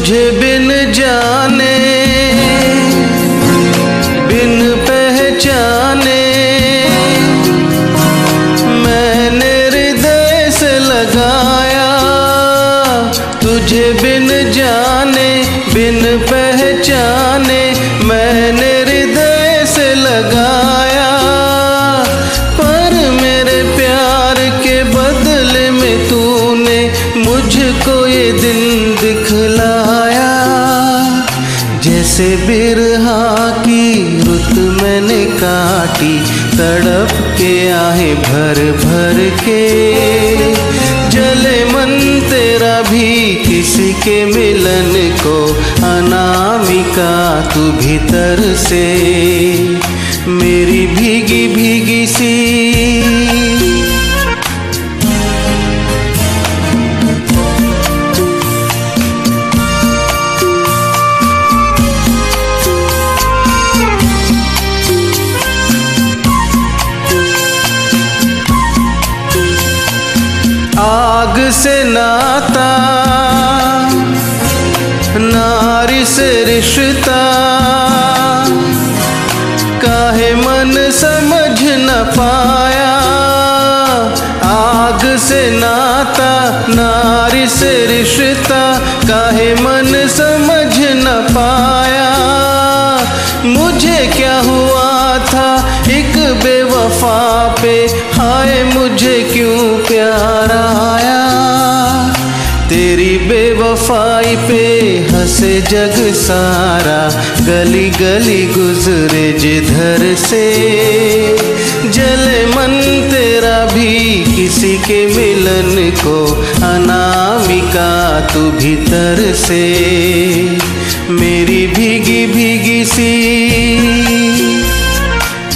तुझे बिन जाने, बिन पहचाने, मैंने हृदय से लगाया तुझे बिन जाने, बिन पहचाने, मैंने जैसे बिरहा की रुत मैंने काटी, तड़प के आहे भर भर के। जले मन तेरा भी किसी के मिलन को अनामिका तू भीतर से। मेरी भीगी भीगी सी आग से नाता, नारी से रिश्ता। काहे मन समझ न पाया, आग से नाता, नारी से रिश्ता। काहे मन समझ न पाया, मुझे क्या हुआ? बेवफा पे, हाय मुझे क्यों प्यार आया? तेरी बेवफाई पे हंसे जग सारा, गली गली गुजरे जिधर से। जले मन तेरा भी किसी के मिलन को, अनामिका तू भीतर से। मेरी भीगी भीगी सी